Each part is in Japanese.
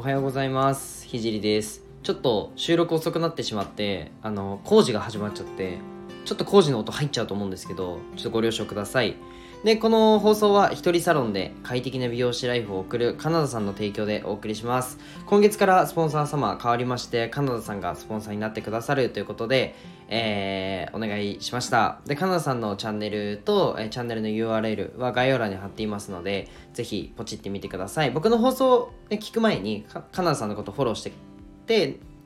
おはようございます。ひじりです。ちょっと収録遅くなってしまってあの工事が始まっちゃってちょっと工事の音入っちゃうと思うんですけどちょっとご了承ください。でこの放送は一人サロンで快適な美容師ライフを送るカナダさんの提供でお送りします。今月からスポンサー様変わりましてカナダさんがスポンサーになってくださるということで、えー、お願いしました。でカナダさんのチャンネルと、えー、チャンネルの URL は概要欄に貼っていますのでぜひポチってみてください。僕の放送を聞く前にカナダさんのことフォローして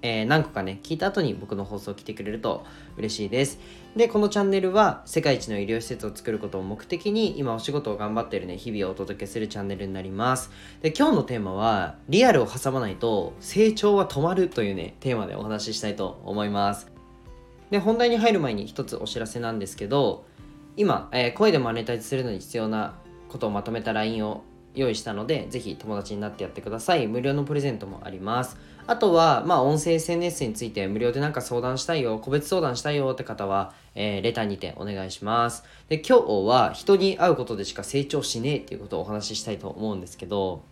えー、何個かね、聞いた後に僕の放送来てくれると嬉しいです。で、このチャンネルは世界一の医療施設を作ることを目的に今お仕事を頑張ってるね、日々をお届けするチャンネルになります。で、今日のテーマは、リアルを挟まないと成長は止まるというね、テーマでお話ししたいと思います。で、本題に入る前に一つお知らせなんですけど、今、えー、声でマネタイズするのに必要なことをまとめた LINE を用意したので、ぜひ友達になってやってください。無料のプレゼントもあります。あとは、まあ、音声 SNS について無料でなんか相談したいよ、個別相談したいよって方は、えー、レターにてお願いします。で、今日は人に会うことでしか成長しねえっていうことをお話ししたいと思うんですけど、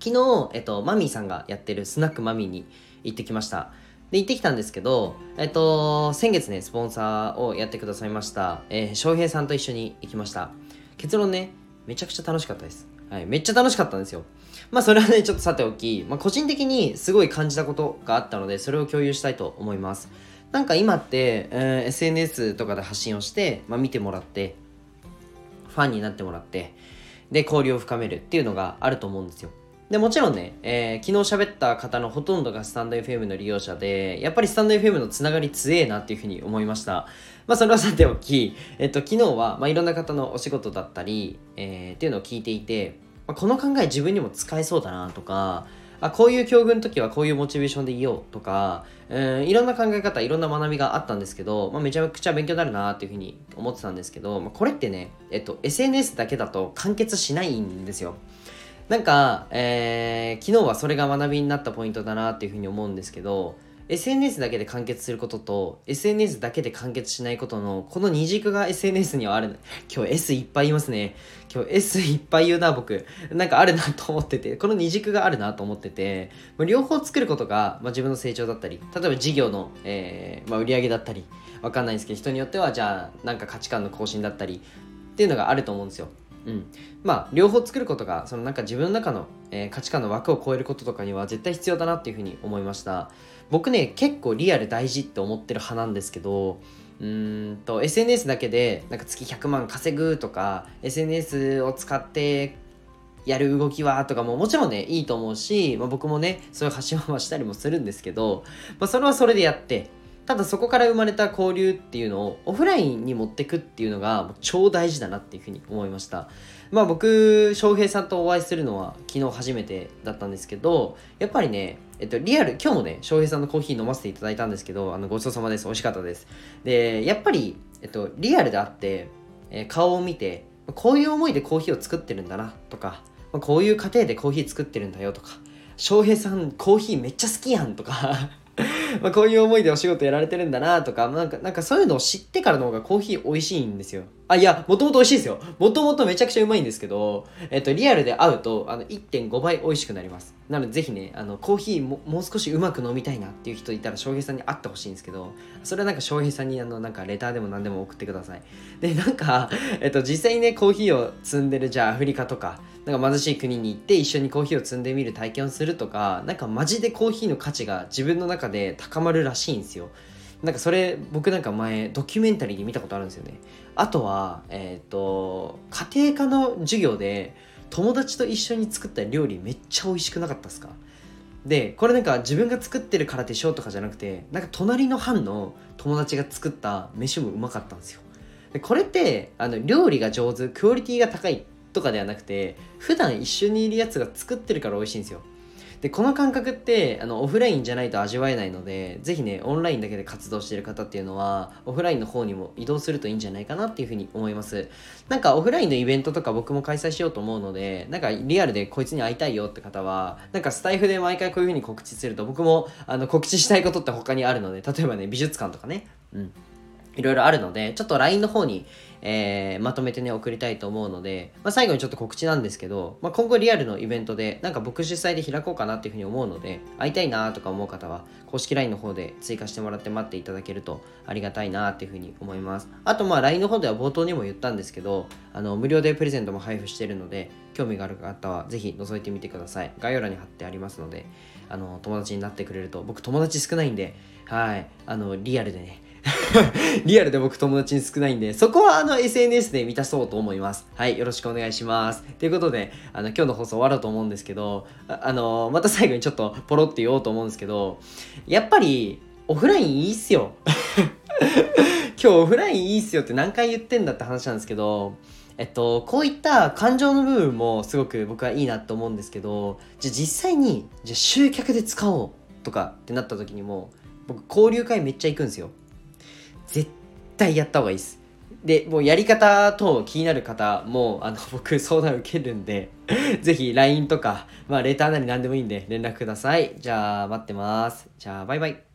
昨日、えっと、マミーさんがやってるスナックマミーに行ってきました。で、行ってきたんですけど、えっと、先月ね、スポンサーをやってくださいました、えー、翔平さんと一緒に行きました。結論ね、めちゃくちゃ楽しかったです。はい、めっちゃ楽しかったんですよ。まあそれはね、ちょっとさておき、まあ個人的にすごい感じたことがあったので、それを共有したいと思います。なんか今って、えー、SNS とかで発信をして、まあ見てもらって、ファンになってもらって、で、交流を深めるっていうのがあると思うんですよ。で、もちろんね、えー、昨日喋った方のほとんどがスタンド FM の利用者で、やっぱりスタンド FM のつながり強えなっていうふうに思いました。まあ、それはさておき、えっと、昨日は、まあ、いろんな方のお仕事だったり、えー、っていうのを聞いていて、まあ、この考え自分にも使えそうだなとか、あこういう境遇の時はこういうモチベーションでいようとか、うん、いろんな考え方いろんな学びがあったんですけど、まあ、めちゃくちゃ勉強になるなっていうふうに思ってたんですけど、まあ、これってね、えっと、SNS だけだと完結しないんですよ。なんか、えー、昨日はそれが学びになったポイントだなっていうふうに思うんですけど SNS だけで完結することと SNS だけで完結しないことのこの二軸が SNS にはある。今日 S いっぱい言いますね。今日 S いっぱい言うな僕。なんかあるなと思っててこの二軸があるなと思ってて両方作ることが、まあ、自分の成長だったり例えば事業の、えーまあ、売り上げだったりわかんないんですけど人によってはじゃあなんか価値観の更新だったりっていうのがあると思うんですよ。うん、まあ両方作ることがそのなんか自分の中の、えー、価値観の枠を超えることとかには絶対必要だなっていうふうに思いました。僕ね結構リアル大事って思ってる派なんですけどうんと SNS だけでなんか月100万稼ぐとか SNS を使ってやる動きはとかももちろんねいいと思うし、まあ、僕もねそういう発信はしたりもするんですけど、まあ、それはそれでやってただそこから生まれた交流っていうのをオフラインに持ってくっていうのが超大事だなっていうふうに思いましたまあ僕翔平さんとお会いするのは昨日初めてだったんですけどやっぱりねえっと、リアル、今日もね、翔平さんのコーヒー飲ませていただいたんですけど、あの、ごちそうさまです。美味しかったです。で、やっぱり、えっと、リアルであって、えー、顔を見て、こういう思いでコーヒーを作ってるんだな、とか、こういう過程でコーヒー作ってるんだよ、とか、翔平さん、コーヒーめっちゃ好きやん、とかまあこういう思いでお仕事やられてるんだなとか、なんか、なんかそういうのを知ってからの方がコーヒー美味しいんですよ。あ、いや、もともと美味しいですよ。もともとめちゃくちゃうまいんですけど、えっと、リアルで会うと、あの、1.5倍美味しくなります。なので、ぜひね、あの、コーヒーももう少しうまく飲みたいなっていう人いたら、翔平さんに会ってほしいんですけど、それはなんか翔平さんに、あの、なんかレターでも何でも送ってください。で、なんか、えっと、実際にね、コーヒーを積んでる、じゃあアフリカとか、なんか貧しい国に行って一緒にコーヒーを積んでみる体験をするとか、なんかマジでコーヒーの価値が自分の中で高まるらしいんですよ。なんかそれ僕なんか前ドキュメンタリーで見たことあるんですよね。あとは、えっ、ー、と、家庭科の授業で友達と一緒に作った料理めっちゃ美味しくなかったですか？で、これなんか自分が作ってるからでしょとかじゃなくて、なんか隣の班の友達が作った飯もうまかったんですよ。でこれってあの料理が上手クオリティが高いとかではなくて普段一緒にいるやつが作ってるから美味しいんですよでこの感覚ってあのオフラインじゃないと味わえないのでぜひねオンラインだけで活動してる方っていうのはオフラインの方にも移動するといいんじゃないかなっていうふうに思います。なんかオフラインのイベントとか僕も開催しようと思うのでなんかリアルでこいつに会いたいよって方はなんかスタイフで毎回こういうふうに告知すると僕もあの告知したいことって他にあるので例えばね美術館とかね。うん。いろいろあるので、ちょっと LINE の方に、えー、まとめてね、送りたいと思うので、まあ、最後にちょっと告知なんですけど、まあ、今後リアルのイベントで、なんか僕主催で開こうかなっていうふうに思うので、会いたいなとか思う方は、公式 LINE の方で追加してもらって待っていただけるとありがたいなっていうふうに思います。あと、まあ、LINE の方では冒頭にも言ったんですけど、あの、無料でプレゼントも配布してるので、興味がある方はぜひ覗いてみてください。概要欄に貼ってありますので、あの、友達になってくれると、僕友達少ないんで、はい、あの、リアルでね、リアルで僕友達に少ないんで、そこはあの SNS で満たそうと思います。はい、よろしくお願いします。ということで、あの今日の放送終わろうと思うんですけど、ああのまた最後にちょっとポロって言おうと思うんですけど、やっぱりオフラインいいっすよ。今日オフラインいいっすよって何回言ってんだって話なんですけど、えっと、こういった感情の部分もすごく僕はいいなと思うんですけど、じゃあ実際に、じゃ集客で使おうとかってなった時にも、僕交流会めっちゃ行くんですよ。絶対やった方がいいです。で、もうやり方等気になる方も、あの、僕相談受けるんで ぜひ LINE とか、まあレターなり何でもいいんで連絡ください。じゃあ待ってます。じゃあバイバイ。